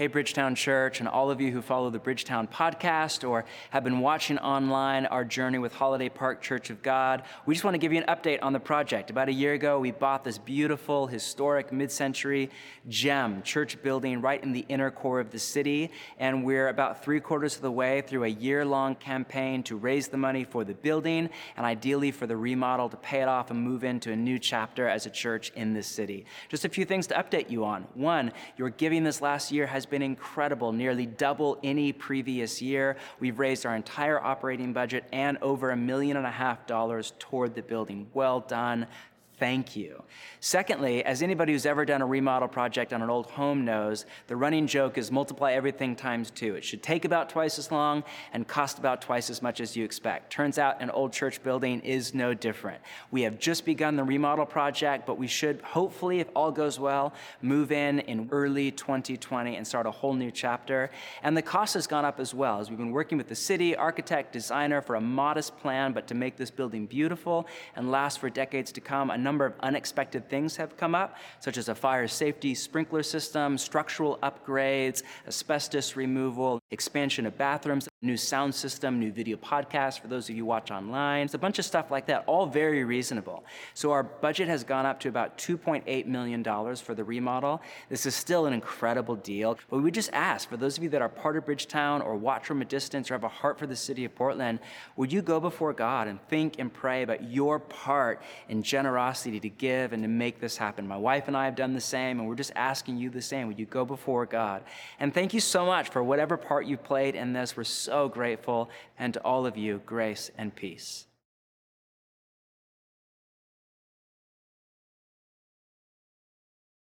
Hey, Bridgetown Church, and all of you who follow the Bridgetown podcast or have been watching online our journey with Holiday Park Church of God. We just want to give you an update on the project. About a year ago, we bought this beautiful, historic, mid century gem church building right in the inner core of the city. And we're about three quarters of the way through a year long campaign to raise the money for the building and ideally for the remodel to pay it off and move into a new chapter as a church in this city. Just a few things to update you on. One, your giving this last year has been incredible, nearly double any previous year. We've raised our entire operating budget and over a million and a half dollars toward the building. Well done thank you. Secondly, as anybody who's ever done a remodel project on an old home knows, the running joke is multiply everything times two. It should take about twice as long and cost about twice as much as you expect. Turns out an old church building is no different. We have just begun the remodel project, but we should hopefully, if all goes well, move in in early 2020 and start a whole new chapter. And the cost has gone up as well, as we've been working with the city, architect, designer for a modest plan, but to make this building beautiful and last for decades to come. Number of unexpected things have come up, such as a fire safety sprinkler system, structural upgrades, asbestos removal, expansion of bathrooms, new sound system, new video podcast for those of you watch online. It's a bunch of stuff like that, all very reasonable. So our budget has gone up to about $2.8 million for the remodel. This is still an incredible deal, but we just ask for those of you that are part of Bridgetown or watch from a distance or have a heart for the city of Portland, would you go before God and think and pray about your part in generosity to give and to make this happen. My wife and I have done the same, and we're just asking you the same. Would you go before God? And thank you so much for whatever part you've played in this. We're so grateful. And to all of you, grace and peace.